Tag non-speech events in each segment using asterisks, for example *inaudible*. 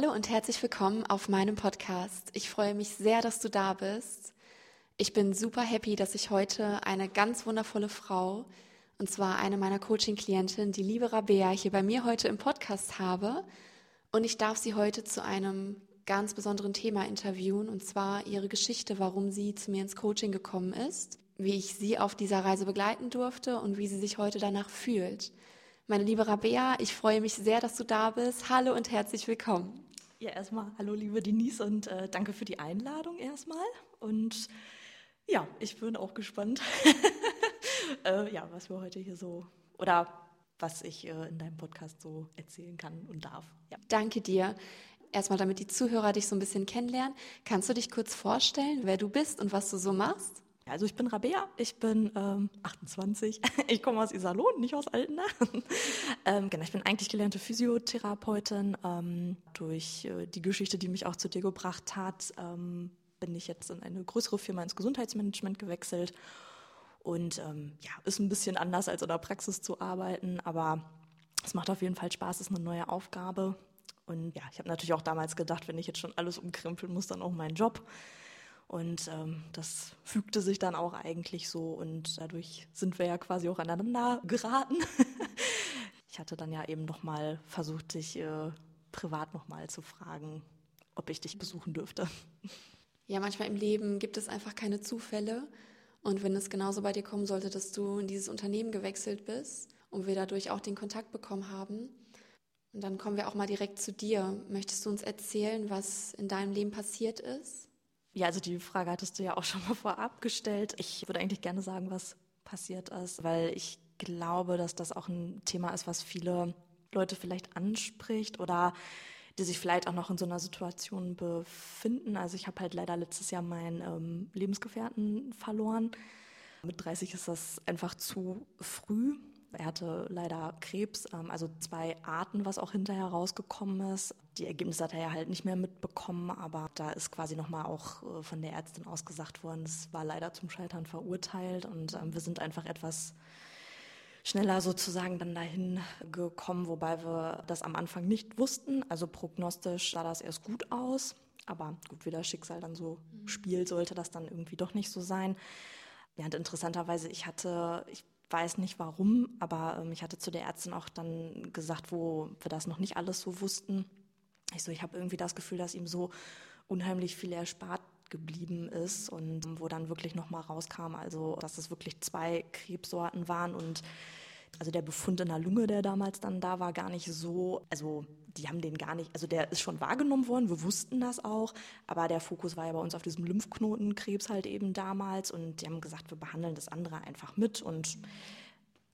Hallo und herzlich willkommen auf meinem Podcast. Ich freue mich sehr, dass du da bist. Ich bin super happy, dass ich heute eine ganz wundervolle Frau, und zwar eine meiner Coaching-Klientinnen, die liebe Rabea, hier bei mir heute im Podcast habe. Und ich darf sie heute zu einem ganz besonderen Thema interviewen, und zwar ihre Geschichte, warum sie zu mir ins Coaching gekommen ist, wie ich sie auf dieser Reise begleiten durfte und wie sie sich heute danach fühlt. Meine liebe Rabea, ich freue mich sehr, dass du da bist. Hallo und herzlich willkommen. Ja, erstmal hallo liebe Denise und äh, danke für die Einladung erstmal. Und ja, ich bin auch gespannt, *laughs* äh, ja, was wir heute hier so oder was ich äh, in deinem Podcast so erzählen kann und darf. Ja. Danke dir. Erstmal, damit die Zuhörer dich so ein bisschen kennenlernen, kannst du dich kurz vorstellen, wer du bist und was du so machst? Also ich bin Rabea, ich bin ähm, 28, *laughs* ich komme aus Iserlohn, nicht aus Altena. *laughs* ähm, genau, ich bin eigentlich gelernte Physiotherapeutin. Ähm, durch äh, die Geschichte, die mich auch zu dir gebracht hat, ähm, bin ich jetzt in eine größere Firma ins Gesundheitsmanagement gewechselt. Und ähm, ja, ist ein bisschen anders als in der Praxis zu arbeiten, aber es macht auf jeden Fall Spaß, es ist eine neue Aufgabe. Und ja, ich habe natürlich auch damals gedacht, wenn ich jetzt schon alles umkrempeln muss, dann auch mein Job. Und ähm, das fügte sich dann auch eigentlich so und dadurch sind wir ja quasi auch aneinander geraten. *laughs* ich hatte dann ja eben nochmal versucht, dich äh, privat nochmal zu fragen, ob ich dich besuchen dürfte. Ja, manchmal im Leben gibt es einfach keine Zufälle. Und wenn es genauso bei dir kommen sollte, dass du in dieses Unternehmen gewechselt bist und wir dadurch auch den Kontakt bekommen haben, dann kommen wir auch mal direkt zu dir. Möchtest du uns erzählen, was in deinem Leben passiert ist? Ja, also die Frage hattest du ja auch schon mal vorab gestellt. Ich würde eigentlich gerne sagen, was passiert ist, weil ich glaube, dass das auch ein Thema ist, was viele Leute vielleicht anspricht oder die sich vielleicht auch noch in so einer Situation befinden. Also ich habe halt leider letztes Jahr meinen ähm, Lebensgefährten verloren. Mit 30 ist das einfach zu früh. Er hatte leider Krebs, ähm, also zwei Arten, was auch hinterher rausgekommen ist. Die Ergebnisse hat er ja halt nicht mehr mitbekommen, aber da ist quasi nochmal auch äh, von der Ärztin ausgesagt worden, es war leider zum Scheitern verurteilt und ähm, wir sind einfach etwas schneller sozusagen dann dahin gekommen, wobei wir das am Anfang nicht wussten. Also prognostisch sah das erst gut aus, aber gut, wie das Schicksal dann so mhm. spielt, sollte das dann irgendwie doch nicht so sein. Ja, und interessanterweise, ich hatte, ich weiß nicht warum, aber ähm, ich hatte zu der Ärztin auch dann gesagt, wo wir das noch nicht alles so wussten. Ich so, ich habe irgendwie das Gefühl, dass ihm so unheimlich viel erspart geblieben ist und wo dann wirklich nochmal rauskam, also dass es wirklich zwei Krebssorten waren und also der Befund in der Lunge, der damals dann da war, gar nicht so, also die haben den gar nicht, also der ist schon wahrgenommen worden, wir wussten das auch, aber der Fokus war ja bei uns auf diesem Lymphknotenkrebs halt eben damals und die haben gesagt, wir behandeln das andere einfach mit und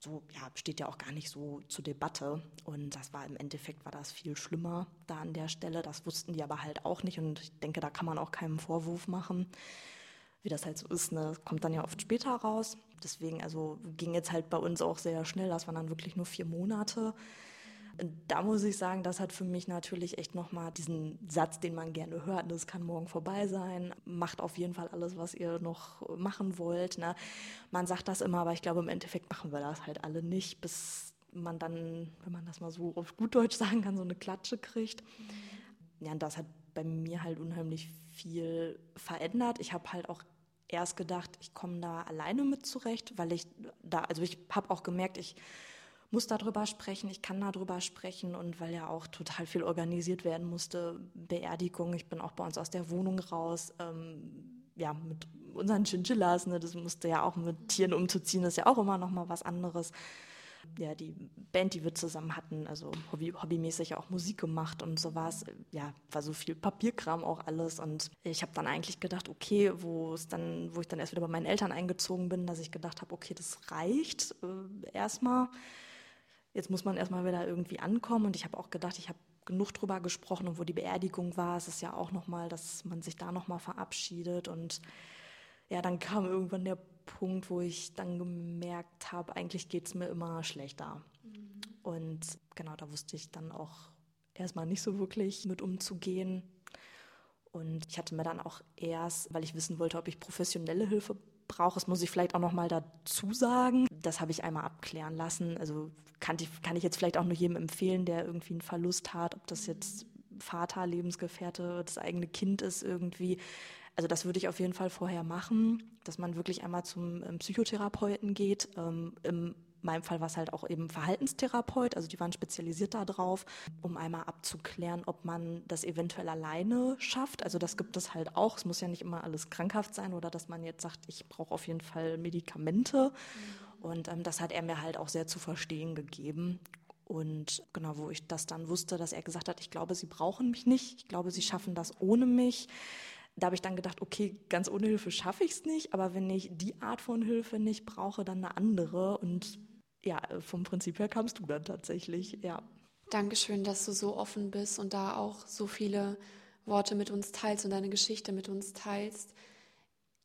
so, ja, steht ja auch gar nicht so zur Debatte. Und das war im Endeffekt war das viel schlimmer da an der Stelle. Das wussten die aber halt auch nicht. Und ich denke, da kann man auch keinen Vorwurf machen. Wie das halt so ist, ne, kommt dann ja oft später raus. Deswegen, also ging jetzt halt bei uns auch sehr schnell. Das waren dann wirklich nur vier Monate. Da muss ich sagen, das hat für mich natürlich echt nochmal diesen Satz, den man gerne hört, das kann morgen vorbei sein, macht auf jeden Fall alles, was ihr noch machen wollt. Ne? Man sagt das immer, aber ich glaube, im Endeffekt machen wir das halt alle nicht, bis man dann, wenn man das mal so auf gut Deutsch sagen kann, so eine Klatsche kriegt. Ja, und das hat bei mir halt unheimlich viel verändert. Ich habe halt auch erst gedacht, ich komme da alleine mit zurecht, weil ich da, also ich habe auch gemerkt, ich muss darüber sprechen, ich kann darüber sprechen und weil ja auch total viel organisiert werden musste, Beerdigung, ich bin auch bei uns aus der Wohnung raus, ähm, ja, mit unseren Chinchillas, ne, das musste ja auch mit Tieren umzuziehen, ist ja auch immer noch mal was anderes. Ja, die Band, die wir zusammen hatten, also hobby, hobbymäßig auch Musik gemacht und sowas, ja, war so viel Papierkram auch alles. Und ich habe dann eigentlich gedacht, okay, wo es dann, wo ich dann erst wieder bei meinen Eltern eingezogen bin, dass ich gedacht habe, okay, das reicht äh, erstmal. Jetzt muss man erstmal wieder irgendwie ankommen. Und ich habe auch gedacht, ich habe genug drüber gesprochen und wo die Beerdigung war, es ist ja auch nochmal, dass man sich da nochmal verabschiedet. Und ja, dann kam irgendwann der Punkt, wo ich dann gemerkt habe, eigentlich geht es mir immer schlechter. Mhm. Und genau, da wusste ich dann auch erstmal nicht so wirklich mit umzugehen. Und ich hatte mir dann auch erst, weil ich wissen wollte, ob ich professionelle Hilfe brauche, das muss ich vielleicht auch noch mal dazu sagen. Das habe ich einmal abklären lassen. Also kann ich, kann ich jetzt vielleicht auch nur jedem empfehlen, der irgendwie einen Verlust hat, ob das jetzt Vater, Lebensgefährte, das eigene Kind ist irgendwie. Also das würde ich auf jeden Fall vorher machen, dass man wirklich einmal zum ähm, Psychotherapeuten geht. Ähm, Im meinem Fall war es halt auch eben Verhaltenstherapeut, also die waren spezialisiert darauf, um einmal abzuklären, ob man das eventuell alleine schafft. Also das gibt es halt auch. Es muss ja nicht immer alles krankhaft sein oder dass man jetzt sagt, ich brauche auf jeden Fall Medikamente. Mhm. Und ähm, das hat er mir halt auch sehr zu verstehen gegeben. Und genau, wo ich das dann wusste, dass er gesagt hat, ich glaube, sie brauchen mich nicht, ich glaube, sie schaffen das ohne mich. Da habe ich dann gedacht, okay, ganz ohne Hilfe schaffe ich es nicht, aber wenn ich die Art von Hilfe nicht brauche, dann eine andere. Und ja, vom Prinzip her kamst du dann tatsächlich, ja. Dankeschön, dass du so offen bist und da auch so viele Worte mit uns teilst und deine Geschichte mit uns teilst.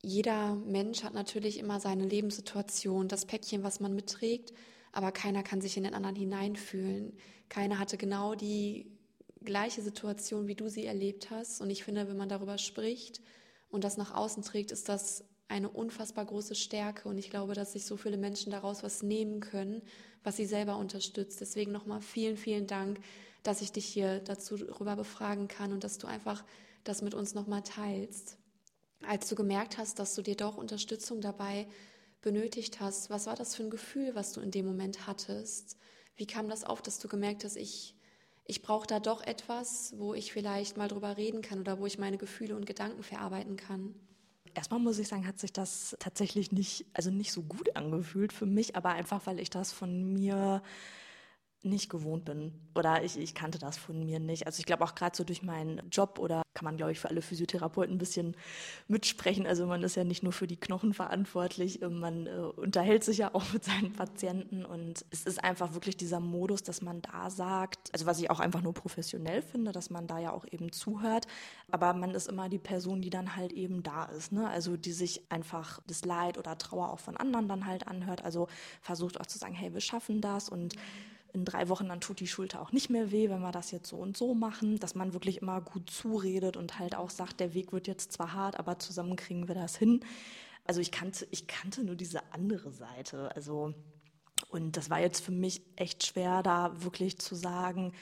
Jeder Mensch hat natürlich immer seine Lebenssituation, das Päckchen, was man mitträgt aber keiner kann sich in den anderen hineinfühlen. Keiner hatte genau die gleiche Situation, wie du sie erlebt hast. Und ich finde, wenn man darüber spricht und das nach außen trägt, ist das eine unfassbar große Stärke. Und ich glaube, dass sich so viele Menschen daraus was nehmen können, was sie selber unterstützt. Deswegen nochmal vielen, vielen Dank, dass ich dich hier dazu darüber befragen kann und dass du einfach das mit uns nochmal teilst. Als du gemerkt hast, dass du dir doch Unterstützung dabei benötigt hast. Was war das für ein Gefühl, was du in dem Moment hattest? Wie kam das auf, dass du gemerkt hast, ich, ich brauche da doch etwas, wo ich vielleicht mal drüber reden kann oder wo ich meine Gefühle und Gedanken verarbeiten kann? Erstmal muss ich sagen, hat sich das tatsächlich nicht, also nicht so gut angefühlt für mich, aber einfach, weil ich das von mir nicht gewohnt bin oder ich, ich kannte das von mir nicht. Also ich glaube auch gerade so durch meinen Job oder kann man, glaube ich, für alle Physiotherapeuten ein bisschen mitsprechen. Also man ist ja nicht nur für die Knochen verantwortlich, man äh, unterhält sich ja auch mit seinen Patienten und es ist einfach wirklich dieser Modus, dass man da sagt, also was ich auch einfach nur professionell finde, dass man da ja auch eben zuhört, aber man ist immer die Person, die dann halt eben da ist, ne? also die sich einfach das Leid oder Trauer auch von anderen dann halt anhört, also versucht auch zu sagen, hey, wir schaffen das und in drei Wochen dann tut die Schulter auch nicht mehr weh, wenn wir das jetzt so und so machen, dass man wirklich immer gut zuredet und halt auch sagt, der Weg wird jetzt zwar hart, aber zusammen kriegen wir das hin. Also ich kannte, ich kannte nur diese andere Seite. Also, und das war jetzt für mich echt schwer, da wirklich zu sagen,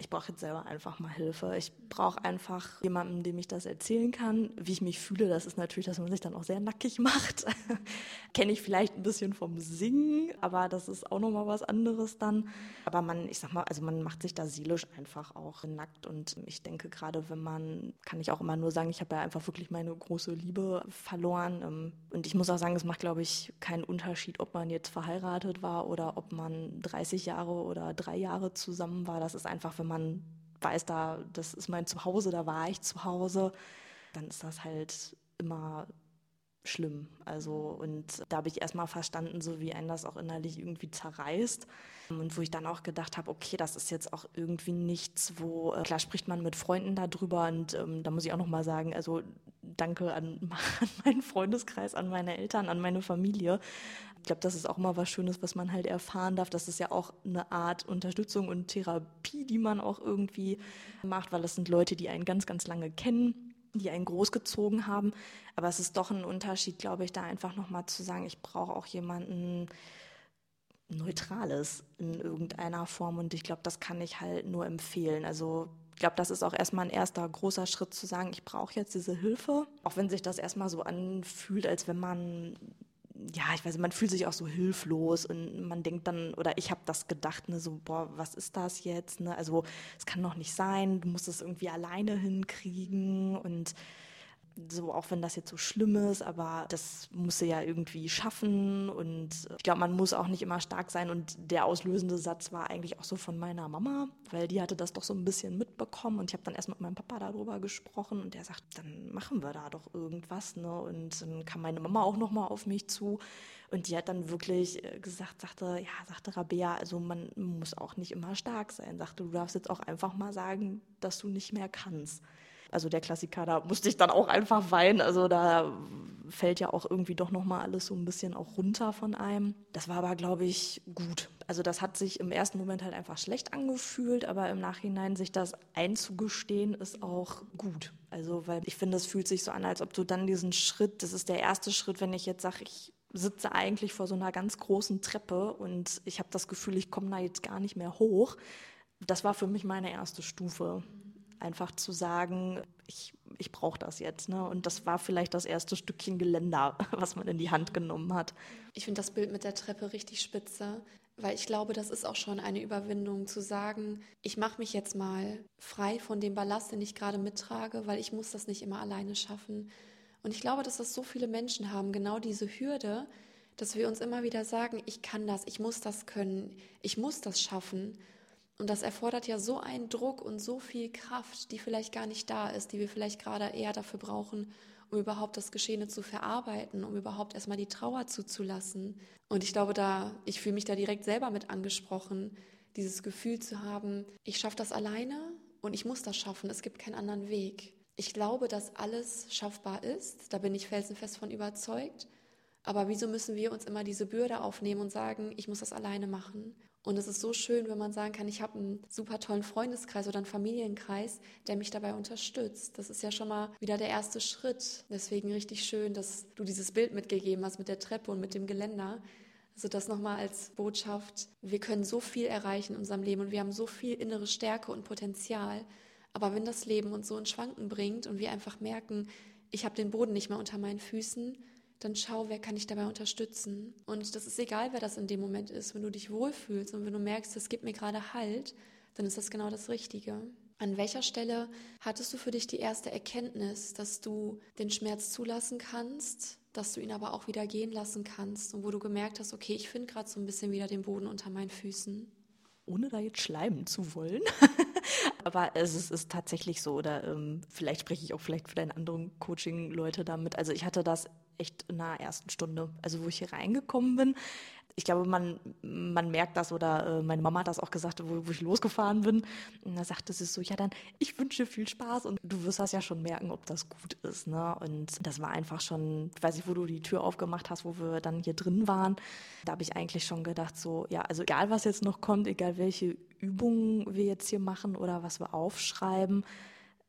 ich brauche jetzt selber einfach mal Hilfe. Ich brauche einfach jemanden, dem ich das erzählen kann, wie ich mich fühle. Das ist natürlich, dass man sich dann auch sehr nackig *laughs* macht. Kenne ich vielleicht ein bisschen vom Singen, aber das ist auch nochmal was anderes dann. Aber man, ich sag mal, also man macht sich da seelisch einfach auch nackt. Und ich denke gerade, wenn man, kann ich auch immer nur sagen, ich habe ja einfach wirklich meine große Liebe verloren. Ähm, und ich muss auch sagen, es macht, glaube ich, keinen Unterschied, ob man jetzt verheiratet war oder ob man 30 Jahre oder drei Jahre zusammen war. Das ist einfach, wenn man weiß, da, das ist mein Zuhause, da war ich zu Hause, dann ist das halt immer schlimm. Also, und da habe ich erstmal verstanden, so wie einen das auch innerlich irgendwie zerreißt. Und wo ich dann auch gedacht habe, okay, das ist jetzt auch irgendwie nichts, wo, äh, klar spricht man mit Freunden darüber und ähm, da muss ich auch nochmal sagen, also danke an, *laughs* an meinen Freundeskreis, an meine Eltern, an meine Familie. Ich glaube, das ist auch immer was Schönes, was man halt erfahren darf. Das ist ja auch eine Art Unterstützung und Therapie, die man auch irgendwie macht, weil das sind Leute, die einen ganz, ganz lange kennen, die einen großgezogen haben. Aber es ist doch ein Unterschied, glaube ich, da einfach nochmal zu sagen, ich brauche auch jemanden, Neutrales in irgendeiner Form. Und ich glaube, das kann ich halt nur empfehlen. Also ich glaube, das ist auch erstmal ein erster großer Schritt zu sagen, ich brauche jetzt diese Hilfe. Auch wenn sich das erstmal so anfühlt, als wenn man, ja, ich weiß, man fühlt sich auch so hilflos und man denkt dann, oder ich habe das gedacht, ne, so, boah, was ist das jetzt? Ne? Also es kann doch nicht sein, du musst es irgendwie alleine hinkriegen und so, auch wenn das jetzt so schlimm ist, aber das muss sie ja irgendwie schaffen und ich glaube, man muss auch nicht immer stark sein und der auslösende Satz war eigentlich auch so von meiner Mama, weil die hatte das doch so ein bisschen mitbekommen und ich habe dann erst mit meinem Papa darüber gesprochen und der sagt, dann machen wir da doch irgendwas, ne? Und dann kam meine Mama auch nochmal auf mich zu und die hat dann wirklich äh, gesagt, sagte, ja, sagte Rabea, also man muss auch nicht immer stark sein, sagte, du darfst jetzt auch einfach mal sagen, dass du nicht mehr kannst. Also der Klassiker, da musste ich dann auch einfach weinen. Also da fällt ja auch irgendwie doch nochmal alles so ein bisschen auch runter von einem. Das war aber, glaube ich, gut. Also das hat sich im ersten Moment halt einfach schlecht angefühlt, aber im Nachhinein sich das einzugestehen, ist auch gut. Also weil ich finde, es fühlt sich so an, als ob du dann diesen Schritt, das ist der erste Schritt, wenn ich jetzt sage, ich sitze eigentlich vor so einer ganz großen Treppe und ich habe das Gefühl, ich komme da jetzt gar nicht mehr hoch. Das war für mich meine erste Stufe. Einfach zu sagen, ich, ich brauche das jetzt. Ne? Und das war vielleicht das erste Stückchen Geländer, *laughs* was man in die Hand genommen hat. Ich finde das Bild mit der Treppe richtig spitze, weil ich glaube, das ist auch schon eine Überwindung zu sagen, ich mache mich jetzt mal frei von dem Ballast, den ich gerade mittrage, weil ich muss das nicht immer alleine schaffen. Und ich glaube, dass das so viele Menschen haben, genau diese Hürde, dass wir uns immer wieder sagen, ich kann das, ich muss das können, ich muss das schaffen. Und das erfordert ja so einen Druck und so viel Kraft, die vielleicht gar nicht da ist, die wir vielleicht gerade eher dafür brauchen, um überhaupt das Geschehene zu verarbeiten, um überhaupt erstmal die Trauer zuzulassen. Und ich glaube, da, ich fühle mich da direkt selber mit angesprochen, dieses Gefühl zu haben, ich schaffe das alleine und ich muss das schaffen, es gibt keinen anderen Weg. Ich glaube, dass alles schaffbar ist, da bin ich felsenfest von überzeugt. Aber wieso müssen wir uns immer diese Bürde aufnehmen und sagen, ich muss das alleine machen? Und es ist so schön, wenn man sagen kann, ich habe einen super tollen Freundeskreis oder einen Familienkreis, der mich dabei unterstützt. Das ist ja schon mal wieder der erste Schritt. Deswegen richtig schön, dass du dieses Bild mitgegeben hast mit der Treppe und mit dem Geländer. Also das nochmal als Botschaft. Wir können so viel erreichen in unserem Leben und wir haben so viel innere Stärke und Potenzial. Aber wenn das Leben uns so in Schwanken bringt und wir einfach merken, ich habe den Boden nicht mehr unter meinen Füßen, dann schau, wer kann dich dabei unterstützen. Und das ist egal, wer das in dem Moment ist. Wenn du dich wohlfühlst und wenn du merkst, das gibt mir gerade Halt, dann ist das genau das Richtige. An welcher Stelle hattest du für dich die erste Erkenntnis, dass du den Schmerz zulassen kannst, dass du ihn aber auch wieder gehen lassen kannst und wo du gemerkt hast, okay, ich finde gerade so ein bisschen wieder den Boden unter meinen Füßen? Ohne da jetzt schleimen zu wollen. *laughs* aber es ist, ist, tatsächlich so, oder ähm, vielleicht spreche ich auch vielleicht für deine anderen Coaching-Leute damit. Also ich hatte das echt in der ersten Stunde, also wo ich hier reingekommen bin. Ich glaube, man, man merkt das oder äh, meine Mama hat das auch gesagt, wo, wo ich losgefahren bin. Und da sagte sie so, ja dann, ich wünsche viel Spaß und du wirst das ja schon merken, ob das gut ist. Ne? Und das war einfach schon, ich weiß nicht, wo du die Tür aufgemacht hast, wo wir dann hier drin waren. Da habe ich eigentlich schon gedacht, so, ja, also egal was jetzt noch kommt, egal welche Übungen wir jetzt hier machen oder was wir aufschreiben,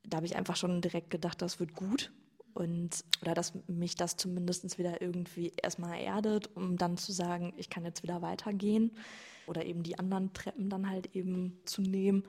da habe ich einfach schon direkt gedacht, das wird gut und oder dass mich das zumindest wieder irgendwie erstmal erdet, um dann zu sagen, ich kann jetzt wieder weitergehen oder eben die anderen Treppen dann halt eben zu nehmen.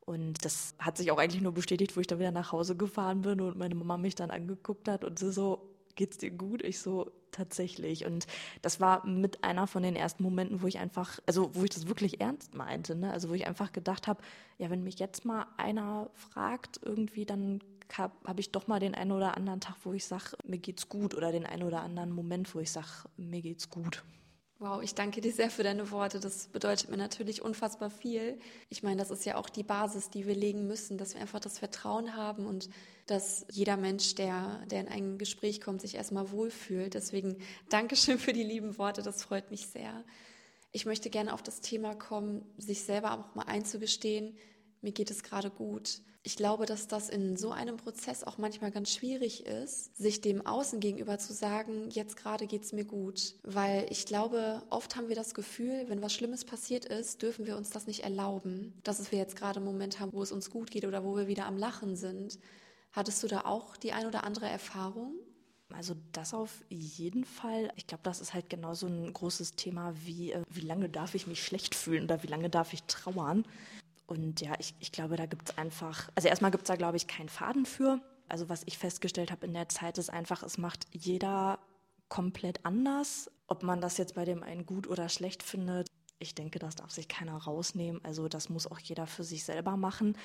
Und das hat sich auch eigentlich nur bestätigt, wo ich dann wieder nach Hause gefahren bin und meine Mama mich dann angeguckt hat und sie so, geht's dir gut? Ich so, tatsächlich. Und das war mit einer von den ersten Momenten, wo ich einfach, also wo ich das wirklich ernst meinte, ne? Also wo ich einfach gedacht habe, ja, wenn mich jetzt mal einer fragt, irgendwie, dann habe hab ich doch mal den einen oder anderen Tag, wo ich sage, mir geht's gut oder den einen oder anderen Moment, wo ich sage, mir geht's gut. Wow, ich danke dir sehr für deine Worte. Das bedeutet mir natürlich unfassbar viel. Ich meine, das ist ja auch die Basis, die wir legen müssen, dass wir einfach das Vertrauen haben und dass jeder Mensch, der, der in ein Gespräch kommt, sich erstmal wohlfühlt. Deswegen Dankeschön für die lieben Worte. Das freut mich sehr. Ich möchte gerne auf das Thema kommen, sich selber auch mal einzugestehen, mir geht es gerade gut. Ich glaube, dass das in so einem Prozess auch manchmal ganz schwierig ist, sich dem Außen gegenüber zu sagen, jetzt gerade geht es mir gut. Weil ich glaube, oft haben wir das Gefühl, wenn was Schlimmes passiert ist, dürfen wir uns das nicht erlauben. Dass wir jetzt gerade einen Moment haben, wo es uns gut geht oder wo wir wieder am Lachen sind. Hattest du da auch die ein oder andere Erfahrung? Also das auf jeden Fall. Ich glaube, das ist halt genauso ein großes Thema wie, äh, wie lange darf ich mich schlecht fühlen oder wie lange darf ich trauern. Und ja, ich, ich glaube, da gibt es einfach, also erstmal gibt es da, glaube ich, keinen Faden für. Also was ich festgestellt habe in der Zeit ist einfach, es macht jeder komplett anders. Ob man das jetzt bei dem einen gut oder schlecht findet, ich denke, das darf sich keiner rausnehmen. Also das muss auch jeder für sich selber machen.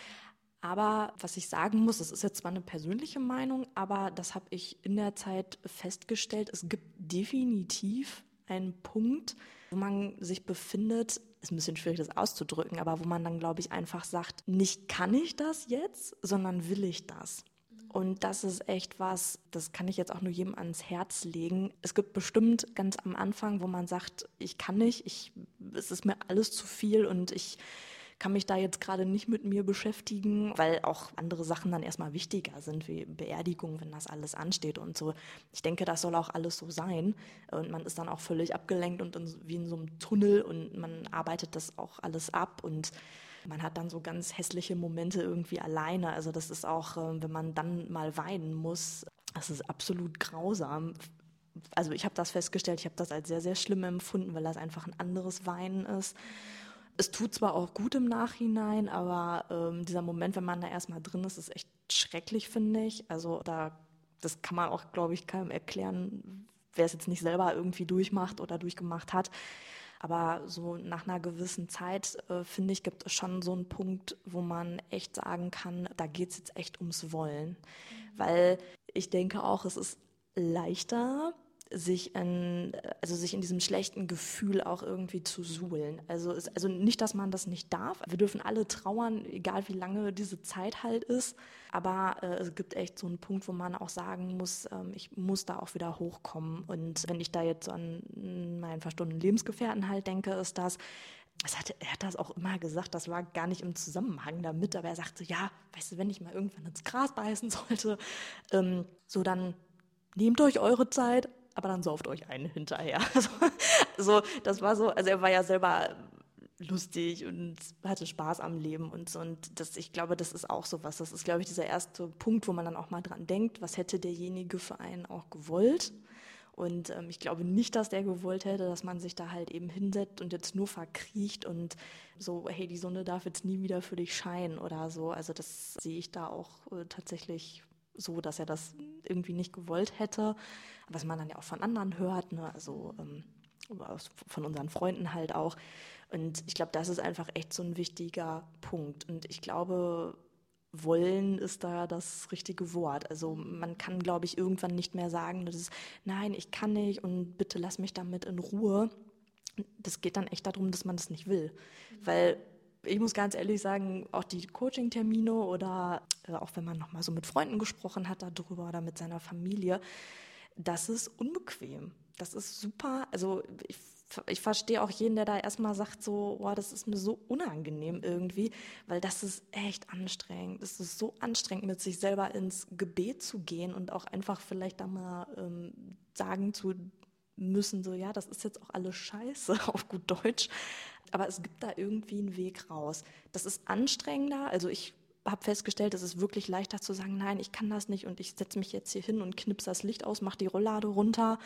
Aber was ich sagen muss, das ist jetzt zwar eine persönliche Meinung, aber das habe ich in der Zeit festgestellt, es gibt definitiv einen Punkt, wo man sich befindet, ist ein bisschen schwierig, das auszudrücken, aber wo man dann, glaube ich, einfach sagt, nicht kann ich das jetzt, sondern will ich das. Und das ist echt was, das kann ich jetzt auch nur jedem ans Herz legen. Es gibt bestimmt ganz am Anfang, wo man sagt, ich kann nicht, ich, es ist mir alles zu viel und ich kann mich da jetzt gerade nicht mit mir beschäftigen, weil auch andere Sachen dann erstmal wichtiger sind, wie Beerdigung, wenn das alles ansteht und so. Ich denke, das soll auch alles so sein. Und man ist dann auch völlig abgelenkt und in, wie in so einem Tunnel und man arbeitet das auch alles ab und man hat dann so ganz hässliche Momente irgendwie alleine. Also das ist auch, ähm, wenn man dann mal weinen muss, das ist absolut grausam. Also ich habe das festgestellt, ich habe das als sehr, sehr schlimm empfunden, weil das einfach ein anderes Weinen ist. Es tut zwar auch gut im Nachhinein, aber ähm, dieser Moment, wenn man da erstmal drin ist, ist echt schrecklich, finde ich. Also da, das kann man auch, glaube ich, keinem erklären, wer es jetzt nicht selber irgendwie durchmacht oder durchgemacht hat. Aber so nach einer gewissen Zeit, äh, finde ich, gibt es schon so einen Punkt, wo man echt sagen kann, da geht es jetzt echt ums Wollen. Mhm. Weil ich denke auch, es ist leichter, sich in, also sich in diesem schlechten Gefühl auch irgendwie zu suhlen. Also, es, also nicht, dass man das nicht darf. Wir dürfen alle trauern, egal wie lange diese Zeit halt ist. Aber äh, es gibt echt so einen Punkt, wo man auch sagen muss, ähm, ich muss da auch wieder hochkommen. Und wenn ich da jetzt an meinen verstorbenen Lebensgefährten halt denke, ist das, hat, er hat das auch immer gesagt, das war gar nicht im Zusammenhang damit, aber er sagte, ja, weißt du, wenn ich mal irgendwann ins Gras beißen sollte, ähm, so dann nehmt euch eure Zeit, aber dann sauft euch einen hinterher. *laughs* Also, also, das war so, also er war ja selber lustig und hatte Spaß am Leben und so. Und das, ich glaube, das ist auch so was. Das ist, glaube ich, dieser erste Punkt, wo man dann auch mal dran denkt, was hätte derjenige für einen auch gewollt. Und ähm, ich glaube nicht, dass der gewollt hätte, dass man sich da halt eben hinsetzt und jetzt nur verkriecht und so, hey, die Sonne darf jetzt nie wieder für dich scheinen oder so. Also das sehe ich da auch äh, tatsächlich so, dass er das irgendwie nicht gewollt hätte. Was man dann ja auch von anderen hört, ne? also ähm, von unseren Freunden halt auch. Und ich glaube, das ist einfach echt so ein wichtiger Punkt. Und ich glaube, wollen ist da das richtige Wort. Also man kann, glaube ich, irgendwann nicht mehr sagen, das ist, nein, ich kann nicht und bitte lass mich damit in Ruhe. Das geht dann echt darum, dass man das nicht will. Weil ich muss ganz ehrlich sagen, auch die Coaching-Termine oder äh, auch wenn man nochmal so mit Freunden gesprochen hat darüber oder mit seiner Familie, das ist unbequem. Das ist super. Also ich, ich verstehe auch jeden, der da erstmal sagt, so, boah, das ist mir so unangenehm irgendwie, weil das ist echt anstrengend. Es ist so anstrengend, mit sich selber ins Gebet zu gehen und auch einfach vielleicht da mal ähm, sagen zu müssen, so, ja, das ist jetzt auch alles scheiße *laughs* auf gut Deutsch. Aber es gibt da irgendwie einen Weg raus. Das ist anstrengender. Also ich habe festgestellt, es ist wirklich leichter zu sagen, nein, ich kann das nicht und ich setze mich jetzt hier hin und knipse das Licht aus, mache die Rolllade runter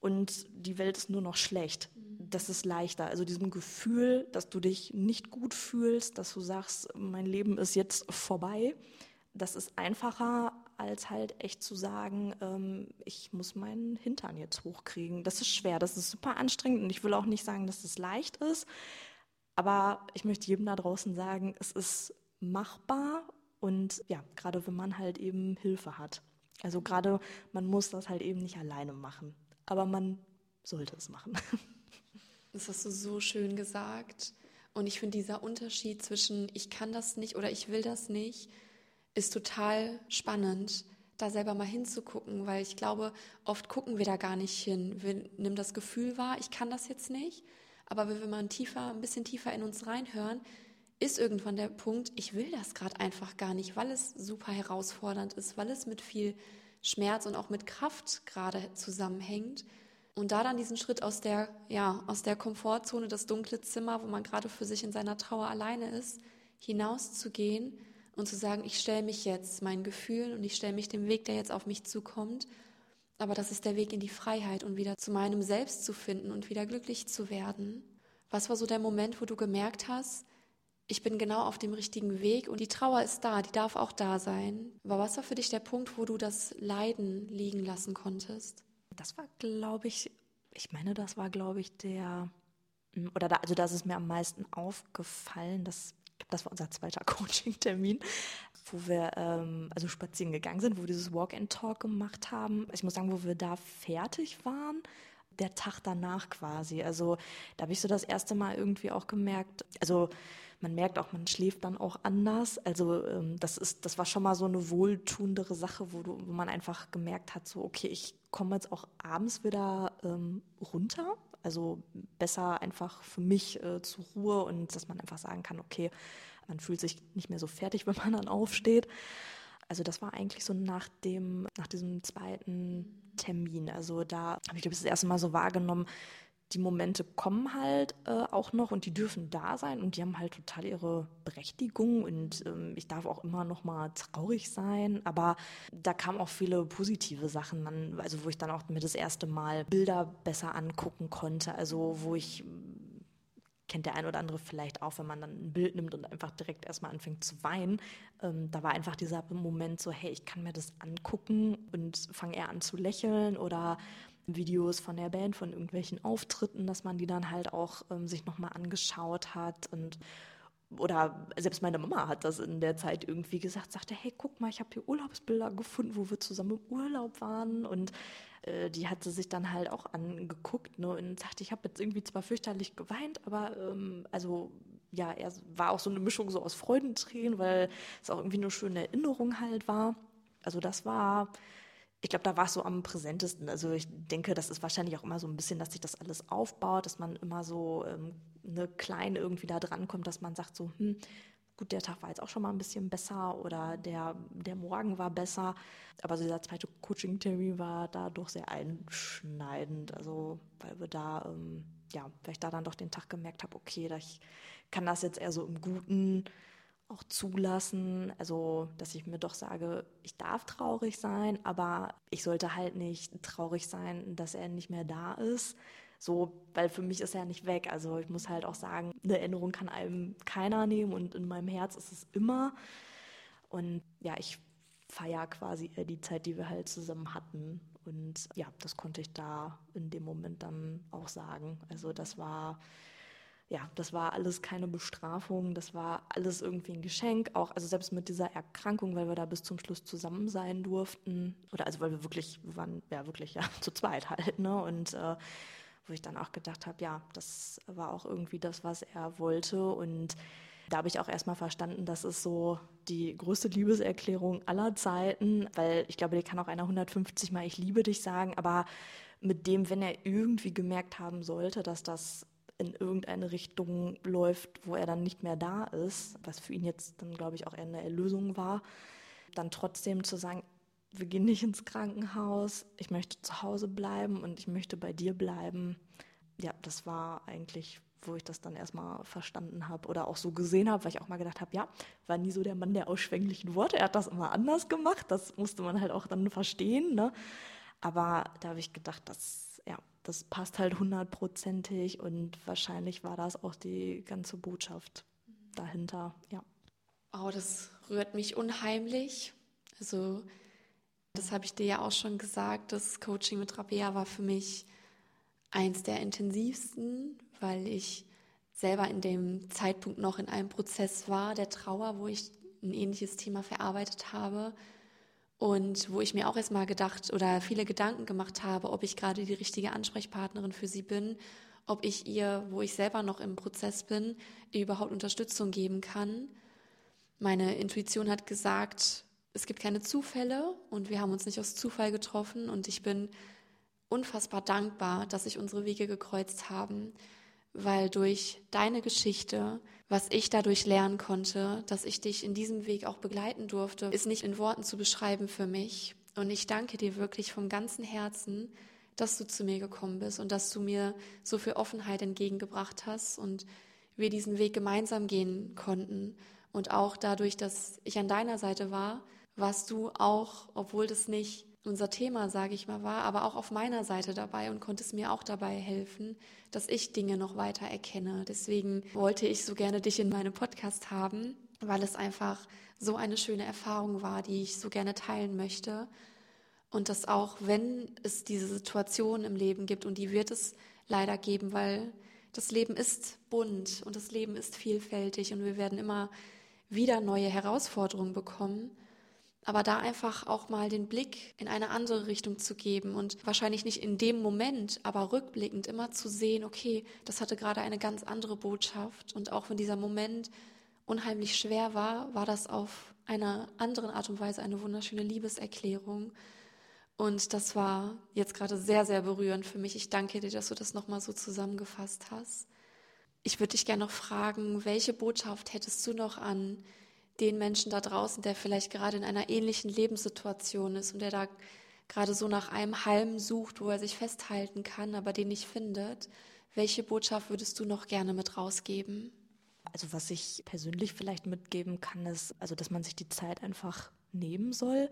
und die Welt ist nur noch schlecht. Das ist leichter. Also diesem Gefühl, dass du dich nicht gut fühlst, dass du sagst, mein Leben ist jetzt vorbei, das ist einfacher als halt echt zu sagen, ähm, ich muss meinen Hintern jetzt hochkriegen. Das ist schwer, das ist super anstrengend und ich will auch nicht sagen, dass es leicht ist, aber ich möchte jedem da draußen sagen, es ist machbar und ja, gerade wenn man halt eben Hilfe hat. Also gerade man muss das halt eben nicht alleine machen, aber man sollte es machen. *laughs* Das hast du so schön gesagt. Und ich finde dieser Unterschied zwischen ich kann das nicht oder ich will das nicht, ist total spannend, da selber mal hinzugucken, weil ich glaube, oft gucken wir da gar nicht hin. Wir nehmen das Gefühl wahr, ich kann das jetzt nicht. Aber wenn wir mal ein, tiefer, ein bisschen tiefer in uns reinhören, ist irgendwann der Punkt, ich will das gerade einfach gar nicht, weil es super herausfordernd ist, weil es mit viel Schmerz und auch mit Kraft gerade zusammenhängt. Und da dann diesen Schritt aus der, ja, aus der Komfortzone, das dunkle Zimmer, wo man gerade für sich in seiner Trauer alleine ist, hinauszugehen und zu sagen, ich stelle mich jetzt meinen Gefühlen und ich stelle mich dem Weg, der jetzt auf mich zukommt. Aber das ist der Weg in die Freiheit und wieder zu meinem Selbst zu finden und wieder glücklich zu werden. Was war so der Moment, wo du gemerkt hast, ich bin genau auf dem richtigen Weg und die Trauer ist da, die darf auch da sein. Aber was war für dich der Punkt, wo du das Leiden liegen lassen konntest? Das war, glaube ich, ich meine, das war, glaube ich, der, oder da, also das ist mir am meisten aufgefallen, dass das war unser zweiter *laughs* Coaching-Termin, wo wir ähm, also spazieren gegangen sind, wo wir dieses Walk-and-Talk gemacht haben. Ich muss sagen, wo wir da fertig waren, der Tag danach quasi. Also da habe ich so das erste Mal irgendwie auch gemerkt, also man merkt auch, man schläft dann auch anders. Also ähm, das ist, das war schon mal so eine wohltuendere Sache, wo, du, wo man einfach gemerkt hat, so okay, ich komme jetzt auch abends wieder ähm, runter. Also besser einfach für mich äh, zur Ruhe und dass man einfach sagen kann, okay, man fühlt sich nicht mehr so fertig, *laughs* wenn man dann aufsteht. Also das war eigentlich so nach dem, nach diesem zweiten Termin. Also da habe ich, glaube ich, das erste Mal so wahrgenommen, die Momente kommen halt äh, auch noch und die dürfen da sein und die haben halt total ihre Berechtigung und ähm, ich darf auch immer noch mal traurig sein, aber da kamen auch viele positive Sachen, man, also wo ich dann auch mir das erste Mal Bilder besser angucken konnte, also wo ich kennt der ein oder andere vielleicht auch, wenn man dann ein Bild nimmt und einfach direkt erstmal anfängt zu weinen. Ähm, da war einfach dieser Moment so, hey, ich kann mir das angucken und fange eher an zu lächeln oder Videos von der Band, von irgendwelchen Auftritten, dass man die dann halt auch ähm, sich nochmal angeschaut hat und oder selbst meine Mama hat das in der Zeit irgendwie gesagt, sagte, hey, guck mal, ich habe hier Urlaubsbilder gefunden, wo wir zusammen im Urlaub waren und äh, die hatte sich dann halt auch angeguckt ne, und sagte, ich habe jetzt irgendwie zwar fürchterlich geweint, aber ähm, also ja, er war auch so eine Mischung so aus Freudentränen, weil es auch irgendwie eine schöne Erinnerung halt war. Also das war ich glaube, da war es so am präsentesten. Also ich denke, das ist wahrscheinlich auch immer so ein bisschen, dass sich das alles aufbaut, dass man immer so ähm, eine kleine irgendwie da dran kommt, dass man sagt so, hm, gut, der Tag war jetzt auch schon mal ein bisschen besser oder der, der Morgen war besser. Aber so dieser zweite Coaching-Termin war da doch sehr einschneidend. Also, weil wir da, ähm, ja, weil ich da dann doch den Tag gemerkt habe, okay, ich kann das jetzt eher so im Guten auch zulassen, also dass ich mir doch sage, ich darf traurig sein, aber ich sollte halt nicht traurig sein, dass er nicht mehr da ist. So, weil für mich ist er nicht weg. Also ich muss halt auch sagen, eine Erinnerung kann einem keiner nehmen und in meinem Herz ist es immer. Und ja, ich feiere quasi die Zeit, die wir halt zusammen hatten. Und ja, das konnte ich da in dem Moment dann auch sagen. Also das war ja, das war alles keine Bestrafung, das war alles irgendwie ein Geschenk, auch also selbst mit dieser Erkrankung, weil wir da bis zum Schluss zusammen sein durften. Oder also weil wir wirklich wir waren ja wirklich ja *laughs* zu zweit halt, ne? Und äh, wo ich dann auch gedacht habe, ja, das war auch irgendwie das, was er wollte. Und da habe ich auch erstmal verstanden, das ist so die größte Liebeserklärung aller Zeiten, weil ich glaube, die kann auch einer 150 Mal ich liebe dich sagen, aber mit dem, wenn er irgendwie gemerkt haben sollte, dass das in irgendeine Richtung läuft, wo er dann nicht mehr da ist, was für ihn jetzt dann, glaube ich, auch eher eine Erlösung war, dann trotzdem zu sagen, wir gehen nicht ins Krankenhaus, ich möchte zu Hause bleiben und ich möchte bei dir bleiben. Ja, das war eigentlich, wo ich das dann erstmal verstanden habe oder auch so gesehen habe, weil ich auch mal gedacht habe, ja, war nie so der Mann der ausschwänglichen Worte, er hat das immer anders gemacht, das musste man halt auch dann verstehen. Ne? Aber da habe ich gedacht, das, ja, das passt halt hundertprozentig und wahrscheinlich war das auch die ganze Botschaft dahinter, ja. Oh, das rührt mich unheimlich. Also, das habe ich dir ja auch schon gesagt, das Coaching mit Rabea war für mich eins der intensivsten, weil ich selber in dem Zeitpunkt noch in einem Prozess war der Trauer, wo ich ein ähnliches Thema verarbeitet habe und wo ich mir auch erstmal gedacht oder viele Gedanken gemacht habe, ob ich gerade die richtige Ansprechpartnerin für sie bin, ob ich ihr, wo ich selber noch im Prozess bin, ihr überhaupt Unterstützung geben kann. Meine Intuition hat gesagt, es gibt keine Zufälle und wir haben uns nicht aus Zufall getroffen und ich bin unfassbar dankbar, dass sich unsere Wege gekreuzt haben, weil durch deine Geschichte was ich dadurch lernen konnte, dass ich dich in diesem Weg auch begleiten durfte, ist nicht in Worten zu beschreiben für mich. Und ich danke dir wirklich vom ganzen Herzen, dass du zu mir gekommen bist und dass du mir so viel Offenheit entgegengebracht hast und wir diesen Weg gemeinsam gehen konnten. Und auch dadurch, dass ich an deiner Seite war, warst du auch, obwohl das nicht unser Thema, sage ich mal, war, aber auch auf meiner Seite dabei und konnte es mir auch dabei helfen, dass ich Dinge noch weiter erkenne. Deswegen wollte ich so gerne dich in meinem Podcast haben, weil es einfach so eine schöne Erfahrung war, die ich so gerne teilen möchte. Und dass auch wenn es diese Situation im Leben gibt, und die wird es leider geben, weil das Leben ist bunt und das Leben ist vielfältig und wir werden immer wieder neue Herausforderungen bekommen aber da einfach auch mal den Blick in eine andere Richtung zu geben und wahrscheinlich nicht in dem Moment, aber rückblickend immer zu sehen, okay, das hatte gerade eine ganz andere Botschaft und auch wenn dieser Moment unheimlich schwer war, war das auf einer anderen Art und Weise eine wunderschöne Liebeserklärung. Und das war jetzt gerade sehr, sehr berührend für mich. Ich danke dir, dass du das nochmal so zusammengefasst hast. Ich würde dich gerne noch fragen, welche Botschaft hättest du noch an den Menschen da draußen, der vielleicht gerade in einer ähnlichen Lebenssituation ist und der da gerade so nach einem Halm sucht, wo er sich festhalten kann, aber den nicht findet. Welche Botschaft würdest du noch gerne mit rausgeben? Also was ich persönlich vielleicht mitgeben kann, ist, also dass man sich die Zeit einfach nehmen soll.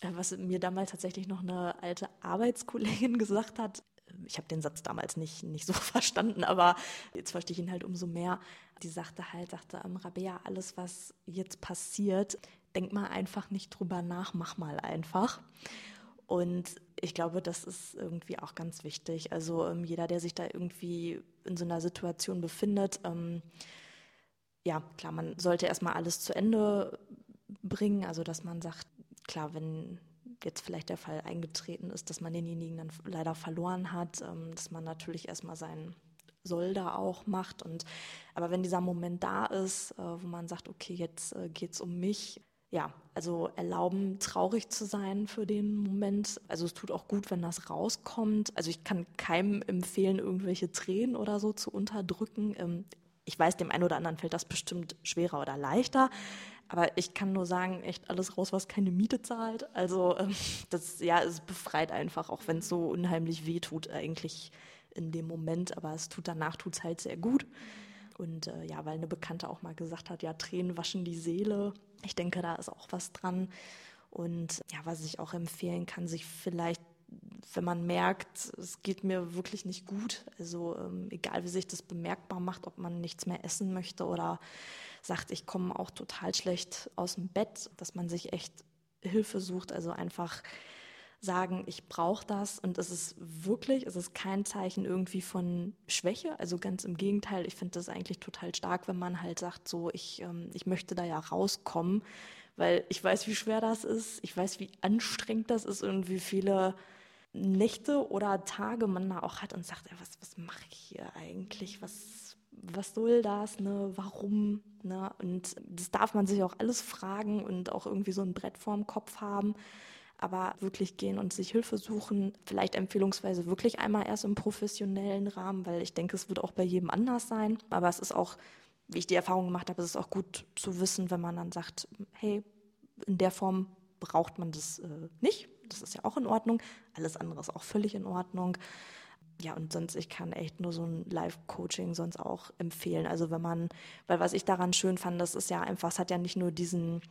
Äh, was mir damals tatsächlich noch eine alte Arbeitskollegin *laughs* gesagt hat, ich habe den Satz damals nicht, nicht so *laughs* verstanden, aber jetzt verstehe ich ihn halt umso mehr. Die sagte halt, sagte ähm, Rabea, alles, was jetzt passiert, denk mal einfach nicht drüber nach, mach mal einfach. Und ich glaube, das ist irgendwie auch ganz wichtig. Also ähm, jeder, der sich da irgendwie in so einer Situation befindet, ähm, ja, klar, man sollte erstmal alles zu Ende bringen. Also dass man sagt, klar, wenn jetzt vielleicht der Fall eingetreten ist, dass man denjenigen dann leider verloren hat, ähm, dass man natürlich erstmal seinen Soll da auch macht. Und aber wenn dieser Moment da ist, äh, wo man sagt, okay, jetzt äh, geht es um mich, ja, also erlauben, traurig zu sein für den Moment. Also es tut auch gut, wenn das rauskommt. Also ich kann keinem empfehlen, irgendwelche Tränen oder so zu unterdrücken. Ähm, ich weiß, dem einen oder anderen fällt das bestimmt schwerer oder leichter. Aber ich kann nur sagen, echt alles raus, was keine Miete zahlt. Also ähm, *laughs* das ja, es befreit einfach, auch wenn es so unheimlich weh tut, eigentlich in dem Moment. Aber es tut danach tut es halt sehr gut. Und äh, ja, weil eine Bekannte auch mal gesagt hat, ja, Tränen waschen die Seele. Ich denke, da ist auch was dran. Und ja, was ich auch empfehlen kann, sich vielleicht wenn man merkt, es geht mir wirklich nicht gut, also ähm, egal wie sich das bemerkbar macht, ob man nichts mehr essen möchte oder sagt, ich komme auch total schlecht aus dem Bett, dass man sich echt Hilfe sucht, also einfach sagen, ich brauche das. Und es ist wirklich, es ist kein Zeichen irgendwie von Schwäche, also ganz im Gegenteil, ich finde das eigentlich total stark, wenn man halt sagt, so ich, ähm, ich möchte da ja rauskommen, weil ich weiß, wie schwer das ist, ich weiß, wie anstrengend das ist und wie viele Nächte oder Tage man da auch hat und sagt, ey, was, was mache ich hier eigentlich? Was, was soll das? Ne? Warum? Ne? Und das darf man sich auch alles fragen und auch irgendwie so ein Brett vorm Kopf haben. Aber wirklich gehen und sich Hilfe suchen, vielleicht empfehlungsweise wirklich einmal erst im professionellen Rahmen, weil ich denke, es wird auch bei jedem anders sein. Aber es ist auch, wie ich die Erfahrung gemacht habe, es ist auch gut zu wissen, wenn man dann sagt, hey, in der Form braucht man das äh, nicht das ist ja auch in Ordnung. Alles andere ist auch völlig in Ordnung. Ja, und sonst, ich kann echt nur so ein Live-Coaching sonst auch empfehlen. Also wenn man, weil was ich daran schön fand, das ist ja einfach, es hat ja nicht nur diesen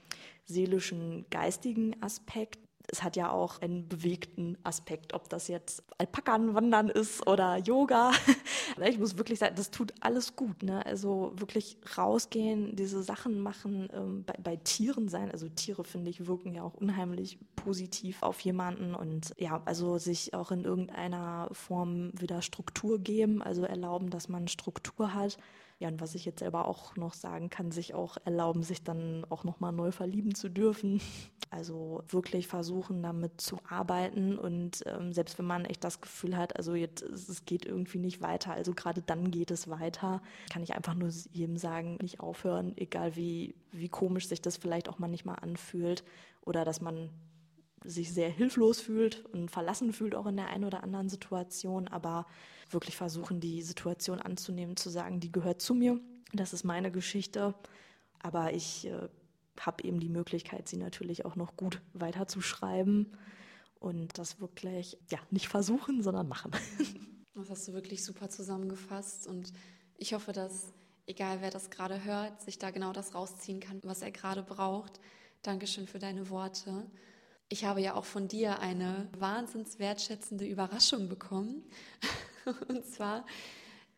seelischen, geistigen Aspekt, es hat ja auch einen bewegten Aspekt, ob das jetzt Alpakan-Wandern ist oder Yoga. *laughs* ich muss wirklich sagen, das tut alles gut. Ne? Also wirklich rausgehen, diese Sachen machen, ähm, bei, bei, Tieren sein. Also Tiere, finde ich, wirken ja auch unheimlich positiv auf jemanden und ja, also sich auch in irgendeiner Form wieder Struktur geben, also erlauben, dass man Struktur hat. Ja, und was ich jetzt selber auch noch sagen kann, sich auch erlauben, sich dann auch nochmal neu verlieben zu dürfen. Also wirklich versuchen, damit zu arbeiten. Und ähm, selbst wenn man echt das Gefühl hat, also jetzt, es geht irgendwie nicht weiter, also gerade dann geht es weiter, kann ich einfach nur jedem sagen, nicht aufhören, egal wie, wie komisch sich das vielleicht auch manchmal anfühlt oder dass man sich sehr hilflos fühlt und verlassen fühlt auch in der einen oder anderen Situation, aber wirklich versuchen, die Situation anzunehmen, zu sagen, die gehört zu mir, das ist meine Geschichte, aber ich äh, habe eben die Möglichkeit, sie natürlich auch noch gut weiterzuschreiben und das wirklich, ja, nicht versuchen, sondern machen. *laughs* Das hast du wirklich super zusammengefasst und ich hoffe, dass, egal wer das gerade hört, sich da genau das rausziehen kann, was er gerade braucht. Dankeschön für deine Worte. Ich habe ja auch von dir eine wahnsinns wertschätzende Überraschung bekommen. *laughs* Und zwar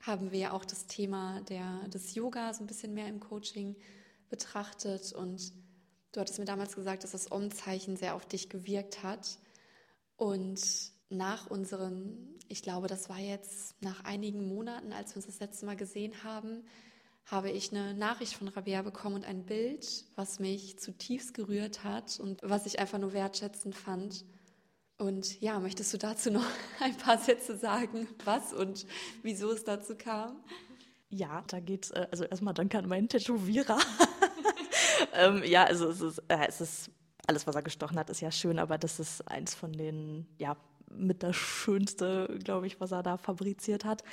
haben wir ja auch das Thema der, des Yoga so ein bisschen mehr im Coaching betrachtet und du hattest mir damals gesagt, dass das Om-Zeichen sehr auf dich gewirkt hat. Und nach unseren, ich glaube, das war jetzt nach einigen Monaten, als wir uns das letzte Mal gesehen haben, habe ich eine Nachricht von Rabea bekommen und ein Bild, was mich zutiefst gerührt hat und was ich einfach nur wertschätzend fand. Und ja, möchtest du dazu noch *laughs* ein paar Sätze sagen, was und wieso es dazu kam? Ja, da geht's, äh, also erstmal danke an meinen Tätowierer. *laughs* ähm, ja, also es ist, äh, es ist, alles, was er gestochen hat, ist ja schön, aber das ist eins von den, ja, mit das Schönste, glaube ich, was er da fabriziert hat.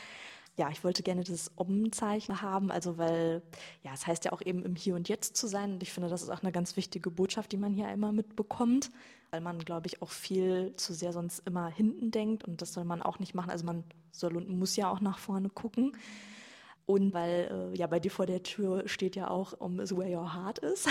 Ja, ich wollte gerne das Om-Zeichen haben, also weil, ja, es heißt ja auch eben im Hier und Jetzt zu sein und ich finde, das ist auch eine ganz wichtige Botschaft, die man hier einmal mitbekommt, weil man, glaube ich, auch viel zu sehr sonst immer hinten denkt und das soll man auch nicht machen. Also man soll und muss ja auch nach vorne gucken. Und weil äh, ja bei dir vor der Tür steht ja auch, um is where your heart is.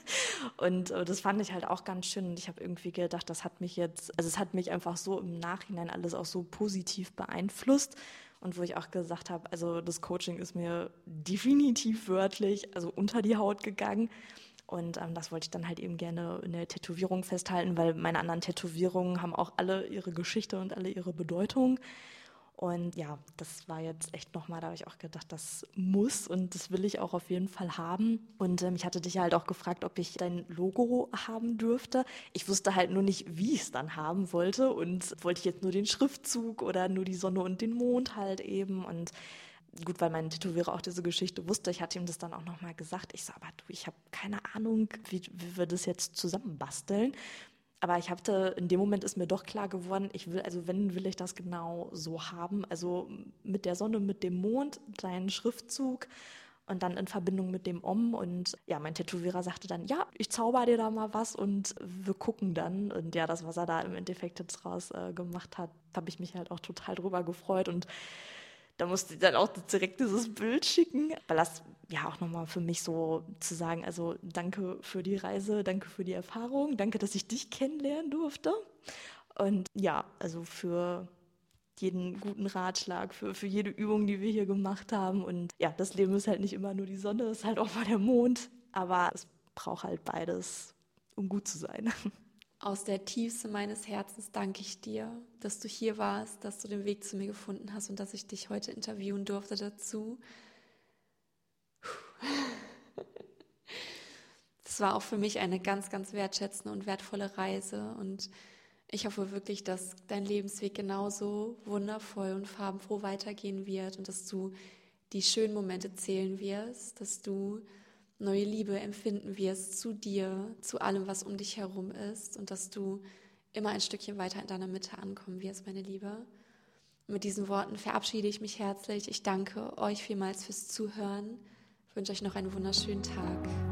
*laughs* und äh, das fand ich halt auch ganz schön. Und ich habe irgendwie gedacht, das hat mich jetzt, also es hat mich einfach so im Nachhinein alles auch so positiv beeinflusst. Und wo ich auch gesagt habe, also das Coaching ist mir definitiv wörtlich, also unter die Haut gegangen. Und ähm, das wollte ich dann halt eben gerne in der Tätowierung festhalten, weil meine anderen Tätowierungen haben auch alle ihre Geschichte und alle ihre Bedeutung. Und ja, das war jetzt echt nochmal, da habe ich auch gedacht, das muss und das will ich auch auf jeden Fall haben. Und ähm, ich hatte dich halt auch gefragt, ob ich dein Logo haben dürfte. Ich wusste halt nur nicht, wie ich es dann haben wollte. Und wollte ich jetzt nur den Schriftzug oder nur die Sonne und den Mond halt eben. Und gut, weil mein Tätowierer auch diese Geschichte wusste, ich hatte ihm das dann auch nochmal gesagt. Ich so, aber du, ich habe keine Ahnung, wie, wie wir das jetzt zusammenbasteln. Aber ich hatte, in dem Moment ist mir doch klar geworden, ich will, also wenn will ich das genau so haben, also mit der Sonne, mit dem Mond, deinen Schriftzug und dann in Verbindung mit dem Om. Und ja, mein Tätowierer sagte dann, ja, ich zauber dir da mal was und wir gucken dann. Und ja, das, was er da im Endeffekt jetzt raus äh, gemacht hat, habe ich mich halt auch total drüber gefreut und da musste ich dann auch direkt dieses Bild schicken, weil das ja auch nochmal für mich so zu sagen, also danke für die Reise, danke für die Erfahrung, danke, dass ich dich kennenlernen durfte. Und ja, also für jeden guten Ratschlag, für, für jede Übung, die wir hier gemacht haben. Und ja, das Leben ist halt nicht immer nur die Sonne, es ist halt auch mal der Mond. Aber es braucht halt beides, um gut zu sein. *laughs* Aus der Tiefste meines Herzens danke ich dir, dass du hier warst, dass du den Weg zu mir gefunden hast und dass ich dich heute interviewen durfte dazu. Das war auch für mich eine ganz, ganz wertschätzende und wertvolle Reise und ich hoffe wirklich, dass dein Lebensweg genauso wundervoll und farbenfroh weitergehen wird und dass du die schönen Momente zählen wirst, dass du neue Liebe empfinden wirst zu dir, zu allem, was um dich herum ist und dass du immer ein Stückchen weiter in deiner Mitte ankommen wirst, meine Liebe. mit diesen Worten verabschiede ich mich herzlich. Ich danke euch vielmals fürs Zuhören. Ich wünsche euch noch einen wunderschönen Tag.